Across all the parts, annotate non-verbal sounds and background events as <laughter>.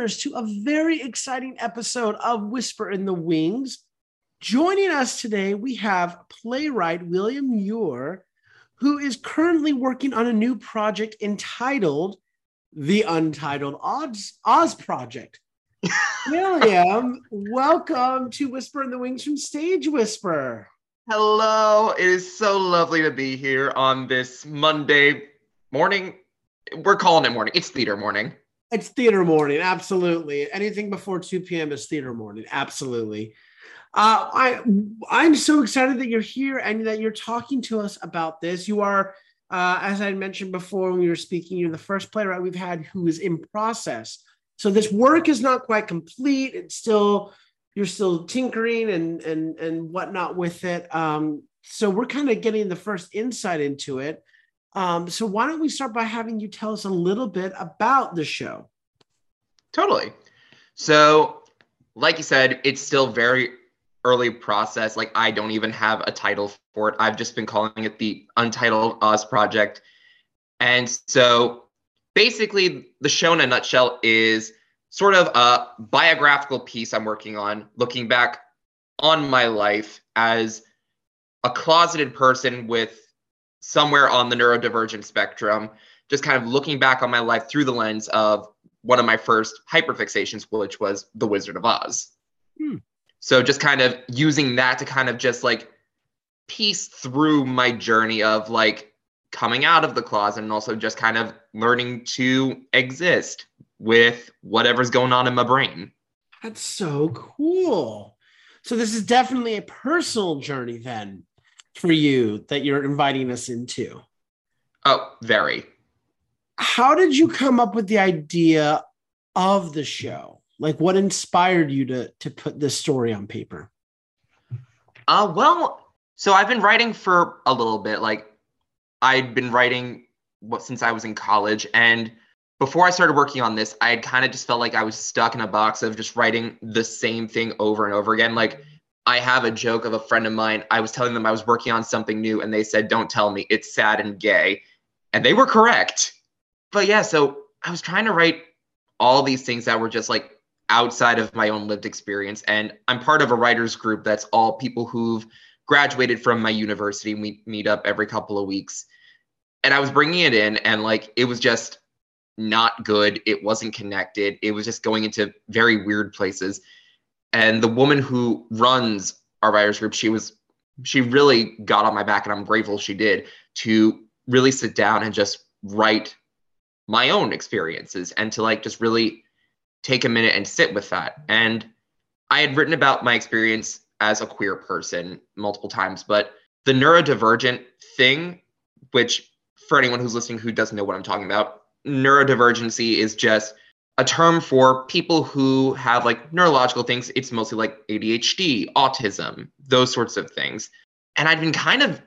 Listeners, to a very exciting episode of Whisper in the Wings. Joining us today, we have playwright William Meurer, who is currently working on a new project entitled The Untitled Oz, Oz Project. <laughs> William, welcome to Whisper in the Wings from Stage Whisper. Hello, it is so lovely to be here on this Monday morning. We're calling it morning. It's theater morning. It's theater morning, absolutely. Anything before 2 p.m. is theater morning, absolutely. Uh, I I'm so excited that you're here and that you're talking to us about this. You are, uh, as I mentioned before when we were speaking, you're the first playwright we've had who is in process. So this work is not quite complete. It's still you're still tinkering and and and whatnot with it. Um, so we're kind of getting the first insight into it. Um, so why don't we start by having you tell us a little bit about the show? Totally. So, like you said, it's still very early process. Like I don't even have a title for it. I've just been calling it the Untitled Oz Project. And so basically the show in a nutshell is sort of a biographical piece I'm working on, looking back on my life as a closeted person with somewhere on the neurodivergent spectrum, just kind of looking back on my life through the lens of one of my first hyperfixations, which was The Wizard of Oz. Hmm. So just kind of using that to kind of just like piece through my journey of like coming out of the closet and also just kind of learning to exist with whatever's going on in my brain. That's so cool. So this is definitely a personal journey then for you that you're inviting us into. Oh, very. How did you come up with the idea of the show? like what inspired you to to put this story on paper uh well so i've been writing for a little bit like i'd been writing what since i was in college and before i started working on this i had kind of just felt like i was stuck in a box of just writing the same thing over and over again like i have a joke of a friend of mine i was telling them i was working on something new and they said don't tell me it's sad and gay and they were correct but yeah so i was trying to write all these things that were just like outside of my own lived experience. And I'm part of a writers group that's all people who've graduated from my university. We meet up every couple of weeks. And I was bringing it in, and like it was just not good. It wasn't connected. It was just going into very weird places. And the woman who runs our writers group, she was, she really got on my back, and I'm grateful she did to really sit down and just write my own experiences and to like just really take a minute and sit with that. And I had written about my experience as a queer person multiple times, but the neurodivergent thing, which for anyone who's listening who doesn't know what I'm talking about, neurodivergency is just a term for people who have like neurological things. It's mostly like ADHD, autism, those sorts of things. And I'd been kind of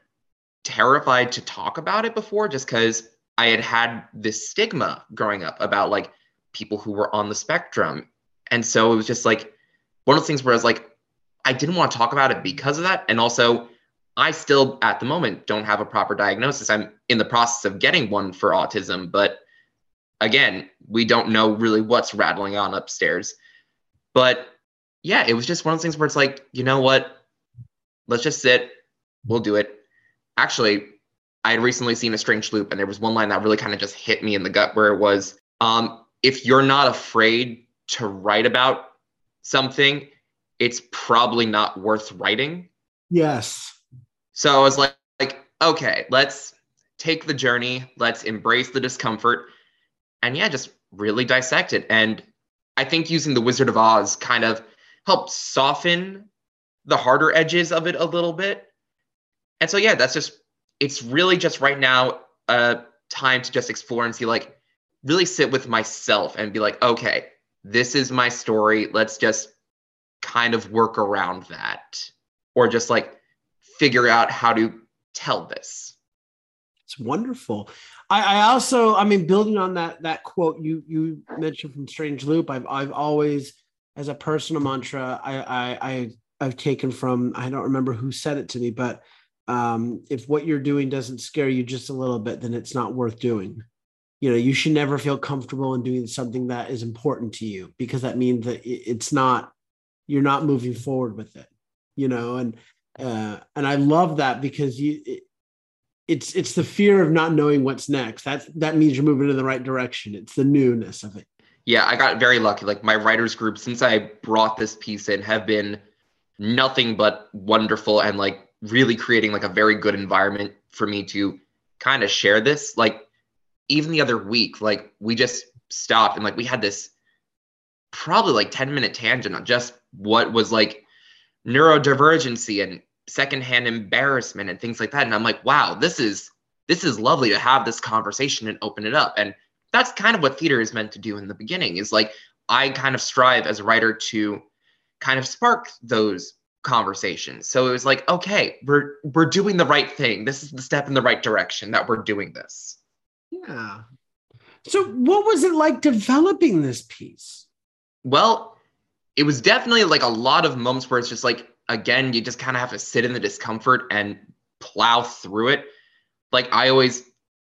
terrified to talk about it before just because I had had this stigma growing up about like people who were on the spectrum. And so it was just like one of those things where I was like, I didn't want to talk about it because of that. And also, I still, at the moment, don't have a proper diagnosis. I'm in the process of getting one for autism, but again, we don't know really what's rattling on upstairs. But yeah, it was just one of those things where it's like, you know what? Let's just sit. We'll do it. Actually, I had recently seen a strange loop, and there was one line that really kind of just hit me in the gut where it was, um, if you're not afraid to write about something, it's probably not worth writing. Yes. So I was like, like, okay, let's take the journey, let's embrace the discomfort, and yeah, just really dissect it. And I think using the Wizard of Oz kind of helped soften the harder edges of it a little bit. And so yeah, that's just it's really just right now a time to just explore and see like really sit with myself and be like, okay, this is my story. Let's just kind of work around that or just like figure out how to tell this. It's wonderful. I, I also, I mean, building on that that quote you you mentioned from Strange Loop, I've I've always, as a personal mantra, I I, I I've taken from I don't remember who said it to me, but um, if what you're doing doesn't scare you just a little bit, then it's not worth doing. You know you should never feel comfortable in doing something that is important to you because that means that it's not you're not moving forward with it you know and uh, and i love that because you it, it's it's the fear of not knowing what's next. That that means you're moving in the right direction. It's the newness of it. Yeah i got very lucky. Like my writers group since i brought this piece in have been nothing but wonderful and like really creating like a very good environment for me to kind of share this. Like even the other week like we just stopped and like we had this probably like 10 minute tangent on just what was like neurodivergency and secondhand embarrassment and things like that. And i'm like wow this is this is lovely to have this conversation and open it up. And that's kind of what theater is meant to do in the beginning is like i kind of strive as a writer to kind of spark those conversations. So it was like okay we're we're doing the right thing. This is the step in the right direction that we're doing this. Yeah. So what was it like developing this piece? Well it was definitely like a lot of moments where it's just like again you just kind of have to sit in the discomfort and plow through it. Like i always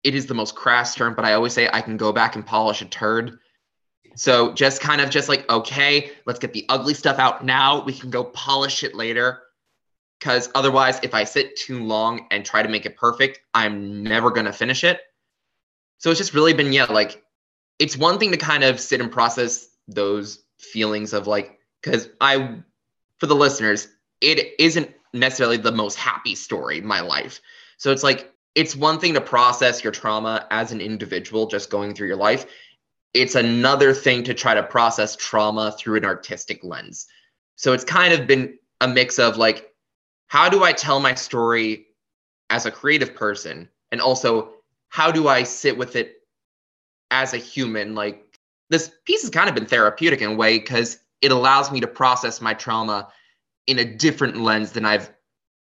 it is the most crass term but i always say i can go back and polish a turd. So just kind of just like okay let's get the ugly stuff out now. We can go polish it later. Because otherwise if i sit too long and try to make it perfect i'm never going to finish it. So it's just really been yeah like it's one thing to kind of sit and process those feelings of like because i for the listeners it isn't necessarily the most happy story in my life. So it's like it's one thing to process your trauma as an individual just going through your life. It's another thing to try to process trauma through an artistic lens. So it's kind of been a mix of like how do i tell my story as a creative person? And also how do i sit with it as a human? Like this piece has kind of been therapeutic in a way because it allows me to process my trauma in a different lens than I've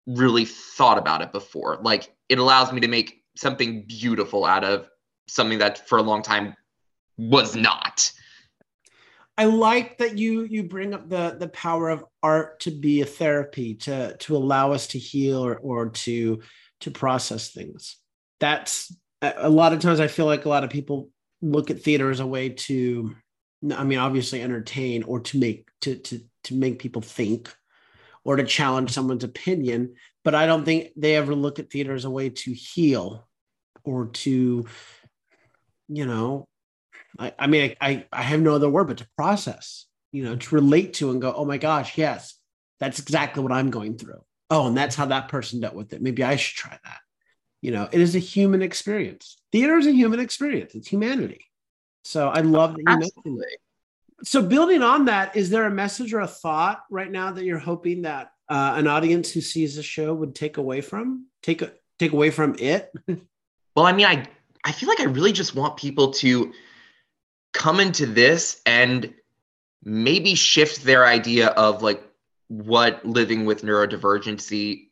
really thought about it before. Like it allows me to make something beautiful out of something that for a long time was not. I like that you you bring up the the power of art to be a therapy to to allow us to heal or, or to to process things. That's a lot of times I feel like a lot of people look at theater as a way to i mean obviously entertain or to make to to to make people think or to challenge someone's opinion but i don't think they ever look at theater as a way to heal or to you know i, I mean I, I have no other word but to process you know to relate to and go oh my gosh yes that's exactly what i'm going through. Oh and that's how that person dealt with it. Maybe i should try that. You know it is a human experience. Theater is a human experience. It's humanity. So i love that you Absolutely. mentioned it so building on that is there a message or a thought right now that you're hoping that uh, an audience who sees the show would take away from take take away from it <laughs> well i mean i i feel like i really just want people to come into this and maybe shift their idea of like what living with neurodivergency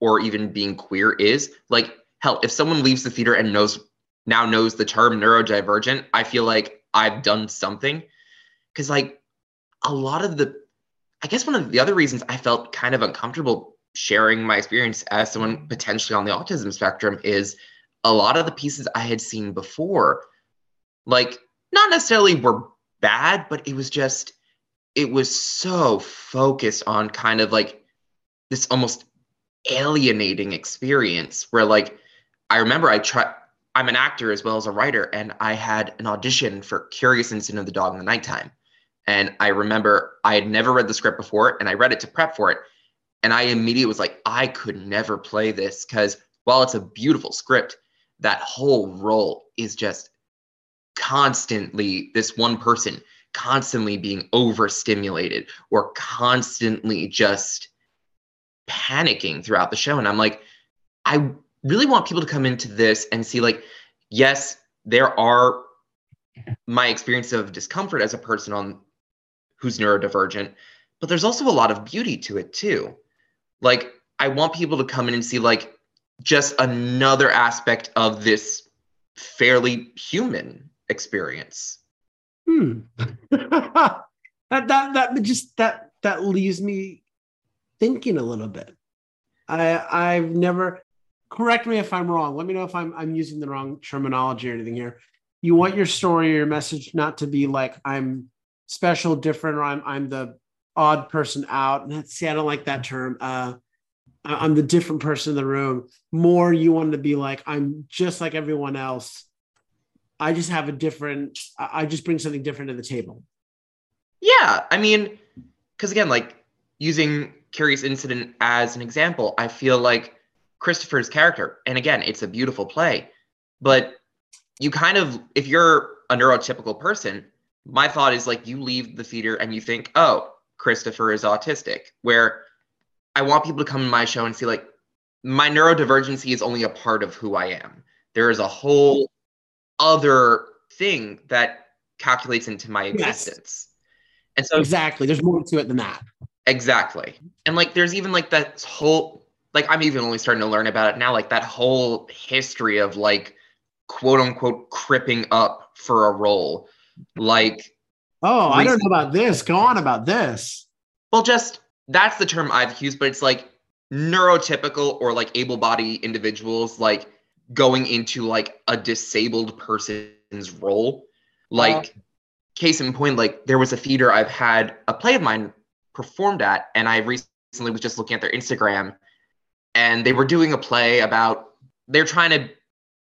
or even being queer is like hell, if someone leaves the theater and knows now knows the term neurodivergent, I feel like I've done something. Cause like a lot of the, I guess one of the other reasons I felt kind of uncomfortable sharing my experience as someone mm-hmm. potentially on the autism spectrum is a lot of the pieces I had seen before, like not necessarily were bad, but it was just, it was so focused on kind of like this almost alienating experience where like I remember I tried. I'm an actor as well as a writer, and I had an audition for Curious Incident of the Dog in the Nighttime. And I remember I had never read the script before, and I read it to prep for it. And I immediately was like, I could never play this because while it's a beautiful script, that whole role is just constantly this one person constantly being overstimulated or constantly just panicking throughout the show. And I'm like, I really want people to come into this and see like yes there are my experience of discomfort as a person on who's neurodivergent but there's also a lot of beauty to it too like i want people to come in and see like just another aspect of this fairly human experience hmm <laughs> that that that just that that leaves me thinking a little bit i i've never correct me if I'm wrong. Let me know if I'm I'm using the wrong terminology or anything here. you want your story or your message not to be like I'm special, different, or I'm I'm the odd person out. And that's see, I don't like that term. Uh, I'm the different person in the room. More, you want to be like I'm just like everyone else. I just have a different. I just bring something different to the table. Yeah, I mean, because again, like using Curious Incident as an example, I feel like Christopher's character, and again, it's a beautiful play, but you kind of, if you're a neurotypical person, my thought is like you leave the theater and you think, oh, Christopher is autistic, where I want people to come to my show and see like my neurodivergency is only a part of who I am. There is a whole other thing that calculates into my existence. Yes. And so exactly, there's more to it than that. Exactly. And like there's even like that whole like I'm even only starting to learn about it now, like that whole history of like quote unquote cripping up for a role. Like Oh, I don't know about this. Go on about this. Well, just that's the term I've used, but it's like neurotypical or like able-bodied individuals like going into like a disabled person's role. Like uh, case in point, like there was a theater I've had a play of mine performed at, and I recently was just looking at their Instagram, and they were doing a play about they're trying to.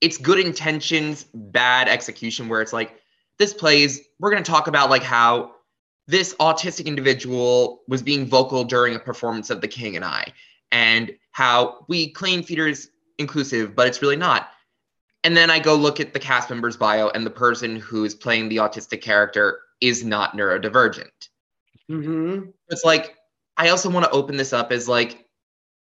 It's good intentions, bad execution, where it's like this plays. We're going to talk about like how this autistic individual was being vocal during a performance of The King and I, and how we claim theater is inclusive, but it's really not. And then I go look at the cast member's bio, and the person who is playing the autistic character is not neurodivergent. Mm-hmm. It's like I also want to open this up as like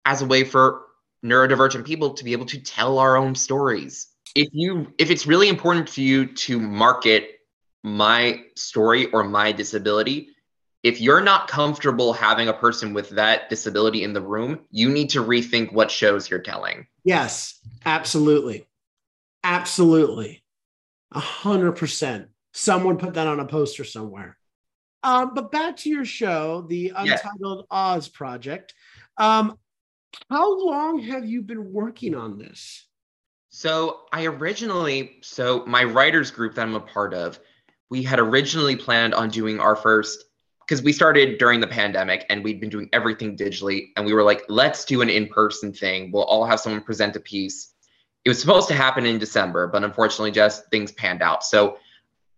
as a way for neurodivergent people to be able to tell our own stories. If you if it's really important to you to market my story or my disability, if you're not comfortable having a person with that disability in the room, you need to rethink what shows you're telling. Yes, absolutely. Absolutely. A hundred percent. Someone put that on a poster somewhere. Um, but back to your show, the Untitled yeah. Oz Project. Um, how long have you been working on this? So I originally, so my writers group that I'm a part of, we had originally planned on doing our first because we started during the pandemic and we'd been doing everything digitally and we were like let's do an in-person thing. We'll all have someone present a piece. It was supposed to happen in december but unfortunately just things panned out. So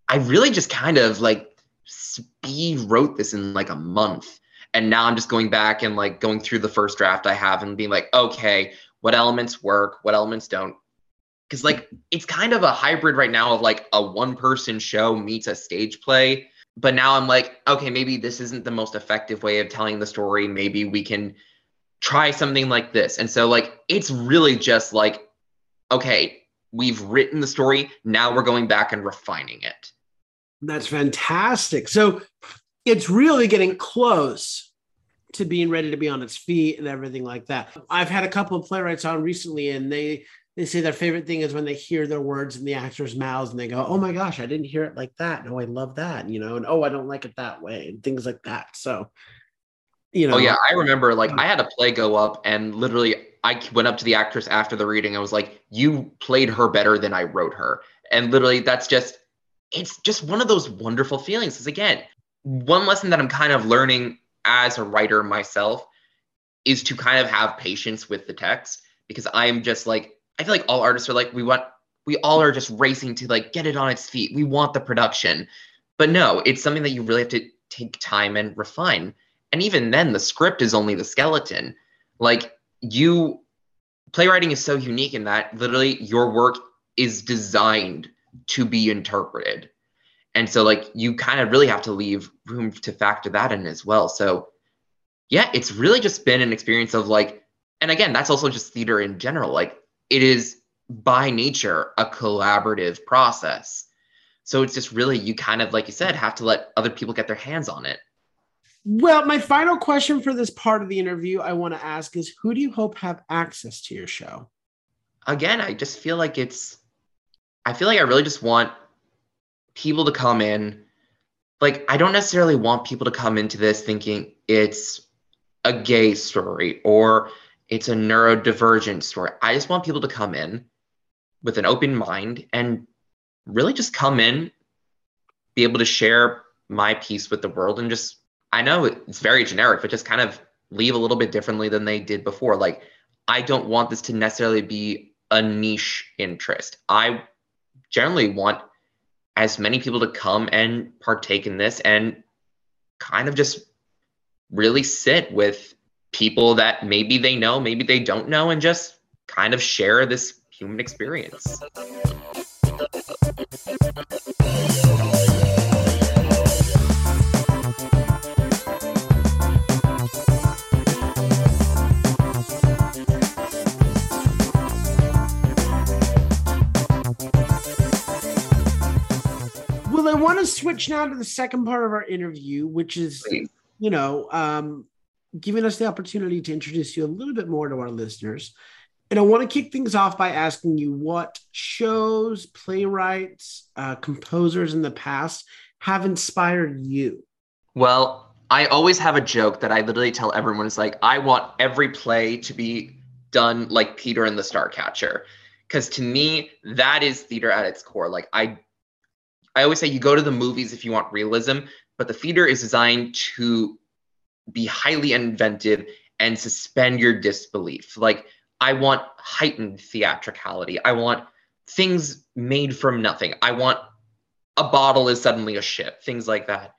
i really just kind of like speed wrote this in like a month. And now i'm just going back and like going through the first draft i have and being like okay what elements work what elements don't because like it's kind of a hybrid right now of like a one person show meets a stage play. But now i'm like okay maybe this isn't the most effective way of telling the story. Maybe we can try something like this. And so like it's really just like okay we've written the story. Now we're going back and refining it. That's fantastic. So it's really getting close to being ready to be on its feet and everything like that. I've had a couple of playwrights on recently and they they say their favorite thing is when they hear their words in the actors' mouths and they go, "Oh my gosh, I didn't hear it like that. No, I love that." You know, and oh, I don't like it that way, and things like that. So, you know. Oh yeah, I remember. Like I had a play go up, and literally, I went up to the actress after the reading. I was like, "You played her better than I wrote her," and literally, that's just. It's just one of those wonderful feelings. Because again, one lesson that I'm kind of learning as a writer myself is to kind of have patience with the text because I'm just like I feel like all artists are like, we want, we all are just racing to like get it on its feet. We want the production. But no, it's something that you really have to take time and refine. And even then, the script is only the skeleton. Like you, playwriting is so unique in that literally your work is designed to be interpreted. And so, like, you kind of really have to leave room to factor that in as well. So, yeah, it's really just been an experience of like, and again, that's also just theater in general. Like, it is by nature a collaborative process. So it's just really, you kind of, like you said, have to let other people get their hands on it. Well, my final question for this part of the interview I want to ask is who do you hope have access to your show? Again, I just feel like it's, I feel like I really just want people to come in. Like, I don't necessarily want people to come into this thinking it's a gay story or it's a neurodivergent story. I just want people to come in with an open mind and really just come in, be able to share my piece with the world and just I know it's very generic, but just kind of leave a little bit differently than they did before. Like I don't want this to necessarily be a niche interest. I generally want as many people to come and partake in this and kind of just really sit with people that maybe they know, maybe they don't know, and just kind of share this human experience. Well, I want to switch now to the second part of our interview, which is, Please. you know, um, giving us the opportunity to introduce you a little bit more to our listeners. And I want to kick things off by asking you what shows, playwrights, uh, composers in the past have inspired you. Well, I always have a joke that I literally tell everyone is like, I want every play to be done like Peter and the Starcatcher. Because to me, that is theater at its core. Like I I always say you go to the movies if you want realism, but the theater is designed to be highly inventive and suspend your disbelief. Like I want heightened theatricality. I want things made from nothing. I want a bottle is suddenly a ship, things like that.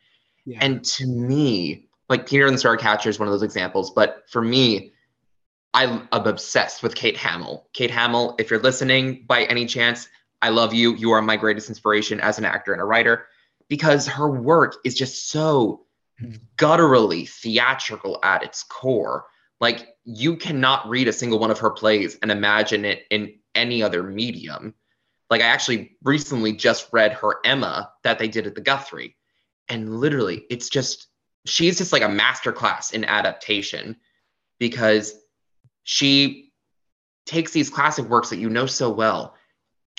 Yeah. And to me, like Peter and the Starcatcher is one of those examples, but for me, I'm obsessed with Kate Hamill. Kate Hamill, if you're listening by any chance, I love you. You are my greatest inspiration as an actor and a writer because her work is just so gutturally theatrical at its core. Like you cannot read a single one of her plays and imagine it in any other medium. Like I actually recently just read her Emma that they did at the Guthrie. And literally, it's just she's just like a masterclass in adaptation because she takes these classic works that you know so well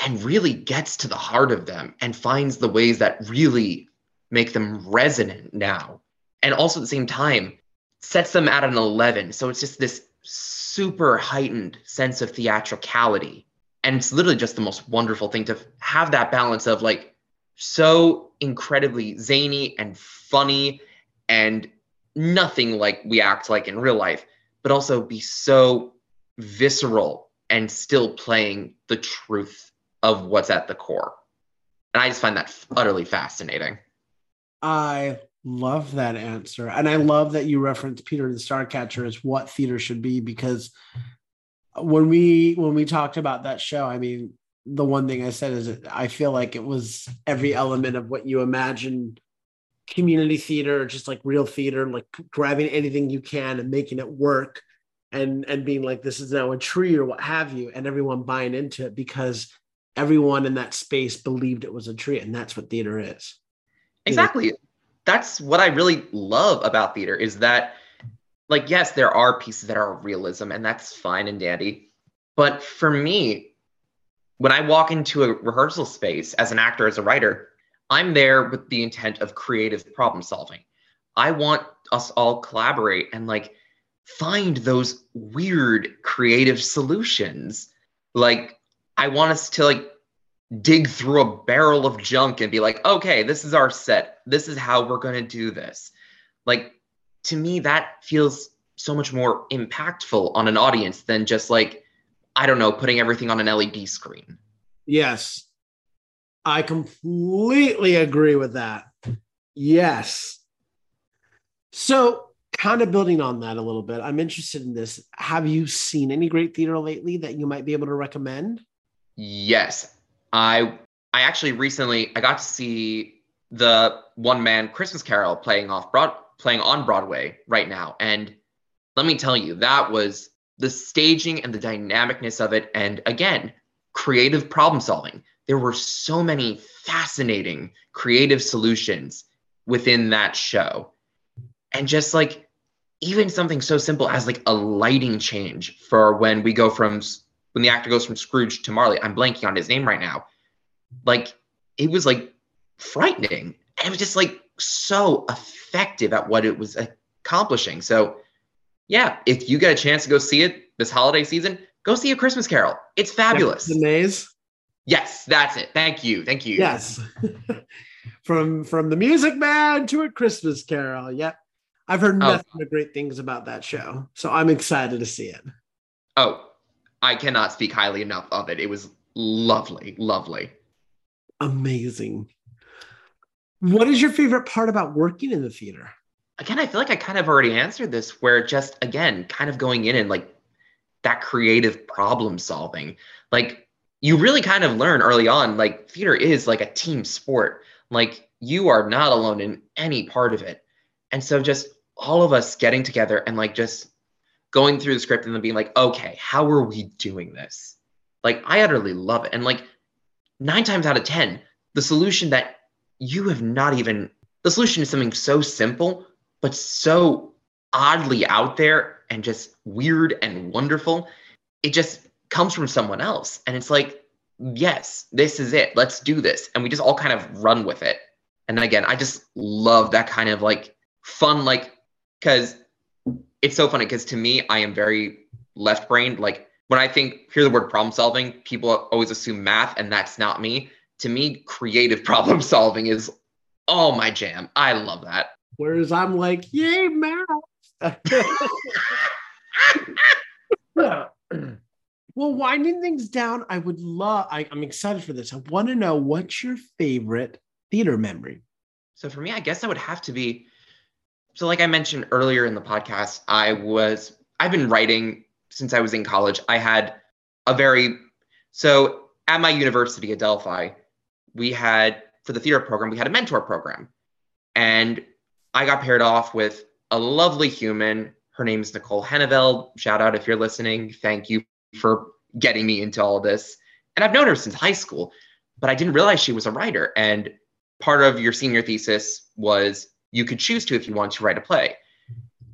and really gets to the heart of them and finds the ways that really make them resonant now. And also at the same time, sets them at an 11. So it's just this super heightened sense of theatricality. And it's literally just the most wonderful thing to have that balance of like so incredibly zany and funny and nothing like we act like in real life, but also be so visceral and still playing the truth of what's at the core. And I just find that utterly fascinating. I love that answer. And I love that you referenced Peter the Starcatcher as what theater should be because when we when we talked about that show, I mean, the one thing I said is I feel like it was every element of what you imagine community theater, just like real theater, like grabbing anything you can and making it work and and being like this is now a tree or what have you and everyone buying into it because everyone in that space believed it was a tree and that's what theater is exactly that's what i really love about theater is that like yes there are pieces that are realism and that's fine and dandy. But for me when i walk into a rehearsal space as an actor as a writer i'm there with the intent of creative problem solving. I want us all collaborate and like find those weird creative solutions. Like I want us to like dig through a barrel of junk and be like, okay, this is our set. This is how we're going to do this. Like, to me, that feels so much more impactful on an audience than just like, I don't know, putting everything on an LED screen. Yes. I completely agree with that. Yes. So, kind of building on that a little bit, I'm interested in this. Have you seen any great theater lately that you might be able to recommend? Yes, I I actually recently I got to see the one man Christmas Carol playing off broad playing on Broadway right now, and let me tell you that was the staging and the dynamicness of it, and again creative problem solving. There were so many fascinating creative solutions within that show, and just like even something so simple as like a lighting change for when we go from when the actor goes from Scrooge to Marley. I'm blanking on his name right now. Like it was like frightening. And it was just like so effective at what it was accomplishing. So yeah, if you get a chance to go see it this holiday season, go see a Christmas Carol. It's fabulous. The Mays. Yes, that's it. Thank you. Thank you. Yes. <laughs> from from the Music Man to a Christmas Carol. Yep. I've heard Oh. nothing but great things about that show. So I'm excited to see it. Oh, I cannot speak highly enough of it. It was lovely, lovely. Amazing. What is your favorite part about working in the theater? Again, I feel like I kind of already answered this, where just again, kind of going in and like that creative problem solving. Like you really kind of learn early on, like theater is like a team sport. Like you are not alone in any part of it. And so just all of us getting together and like just going through the script and then being like, okay, how are we doing this? Like I utterly love it. And like nine times out of 10, the solution that you have not even, the solution is something so simple, but so oddly out there and just weird and wonderful. It just comes from someone else. And it's like, yes, this is it. Let's do this. And we just all kind of run with it. And again, I just love that kind of like fun, like, because it's so funny. Because to me, I am very left brained. Like, when I think, hear the word problem solving, people always assume math, and that's not me. To me, creative <laughs> problem solving is all my jam. I love that. Whereas I'm like, yay, math. <laughs> well, winding things down, I would love, I, I'm excited for this. I want to know what's your favorite theater memory? So for me, I guess that would have to be so like I mentioned earlier in the podcast, I was I've been writing since I was in college. I had a very so at my university at Adelphi, we had for the theater program, we had a mentor program. And I got paired off with a lovely human. Her name is Nicole Henneveld. Shout out if you're listening. Thank you for getting me into all this. And I've known her since high school, but I didn't realize she was a writer. And part of your senior thesis was you could choose to if you want to write a play.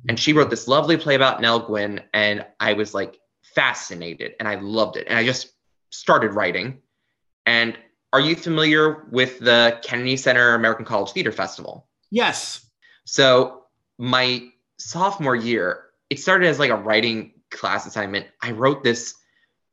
And she wrote this lovely play about Nell Gwynn, and I was like fascinated and I loved it. And I just started writing. And are you familiar with the Kennedy Center American College Theater Festival? Yes. So my sophomore year, it started as like a writing class assignment. I wrote this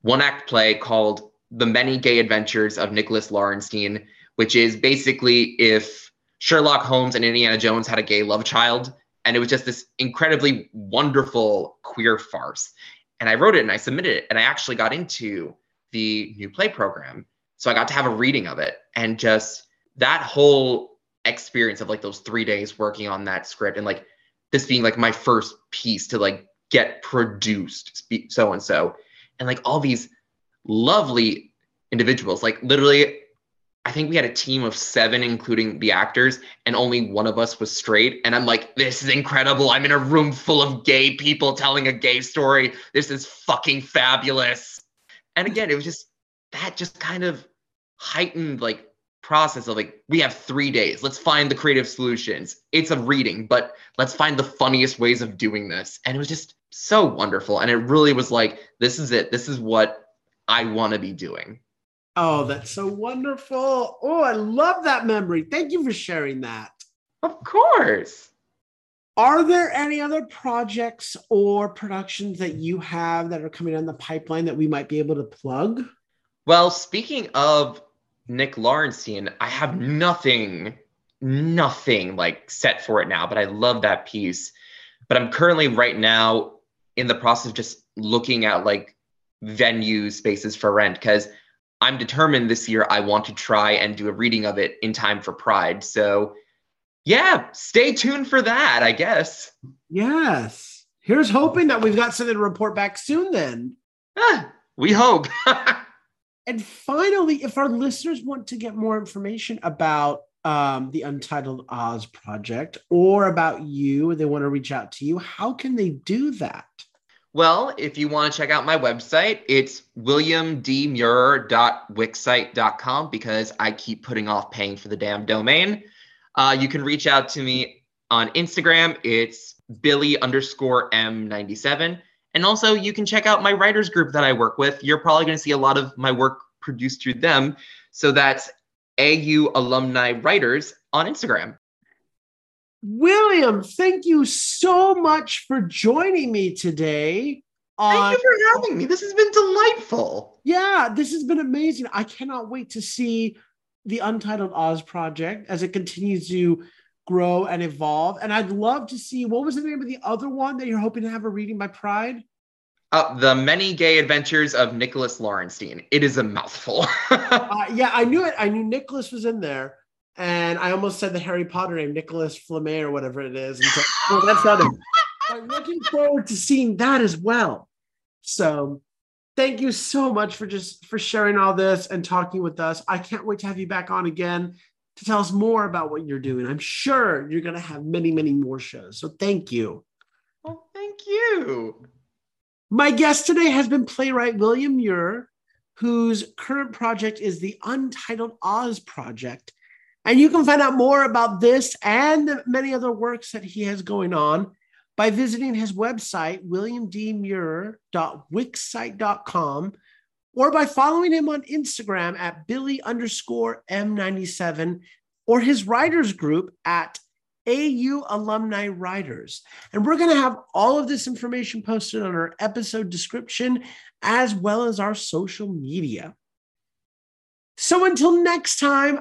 one act play called The Many Gay Adventures of Nicholas Laurenstein, which is basically if Sherlock Holmes and Indiana Jones had a gay love child. And it was just this incredibly wonderful queer farce. And I wrote it and I submitted it. And I actually got into the new play program. So I got to have a reading of it. And just that whole experience of like those three days working on that script and like this being like my first piece to like get produced, so and so. And like all these lovely individuals, like literally I think we had a team of seven, including the actors, and only one of us was straight. And I'm like, this is incredible. I'm in a room full of gay people telling a gay story. This is fucking fabulous. And again, it was just that just kind of heightened like process of like, we have three days. Let's find the creative solutions. It's a reading, but let's find the funniest ways of doing this. And it was just so wonderful. And it really was like, this is it. This is what I want to be doing. Oh, that's so wonderful. Oh, I love that memory. Thank you for sharing that. Of course. Are there any other projects or productions that you have that are coming down the pipeline that we might be able to plug? Well, speaking of Nick Laurenstein, I have nothing, nothing like set for it now, but I love that piece. But I'm currently right now in the process of just looking at like venue spaces for rent because I'm determined this year I want to try and do a reading of it in time for Pride. So, yeah, stay tuned for that, I guess. Yes. Here's hoping that we've got something to report back soon then. Ah, we hope. <laughs> and finally, if our listeners want to get more information about um, the Untitled Oz project or about you, they want to reach out to you, how can they do that? Well, if you want to check out my website, it's williamdmuir.wixsite.com because I keep putting off paying for the damn domain. Uh, you can reach out to me on Instagram. It's Billy underscore M97. And also, you can check out my writers group that I work with. You're probably going to see a lot of my work produced through them. So that's AU Alumni Writers on Instagram. William, thank you so much for joining me today. on. Thank you for having me. This has been delightful. Yeah, this has been amazing. I cannot wait to see the Untitled Oz project as it continues to grow and evolve. And I'd love to see what was the name of the other one that you're hoping to have a reading by Pride? Uh, the Many Gay Adventures of Nicholas Lorenstein. It is a mouthful. <laughs> uh, yeah, I knew it. I knew Nicholas was in there. And I almost said the Harry Potter name, Nicholas Flamel or whatever it is. And so, well, that's not him. I'm looking forward to seeing that as well. So thank you so much for just for sharing all this and talking with us. I can't wait to have you back on again to tell us more about what you're doing. I'm sure you're going to have many, many more shows. So thank you. Well, thank you. My guest today has been playwright William Meurer, whose current project is the Untitled Oz Project. And you can find out more about this and many other works that he has going on by visiting his website, williamdmuir.wixsite.com, or by following him on Instagram at Billy underscore M97 or his writers group at AU Alumni Writers. And we're going to have all of this information posted on our episode description as well as our social media. So until next time,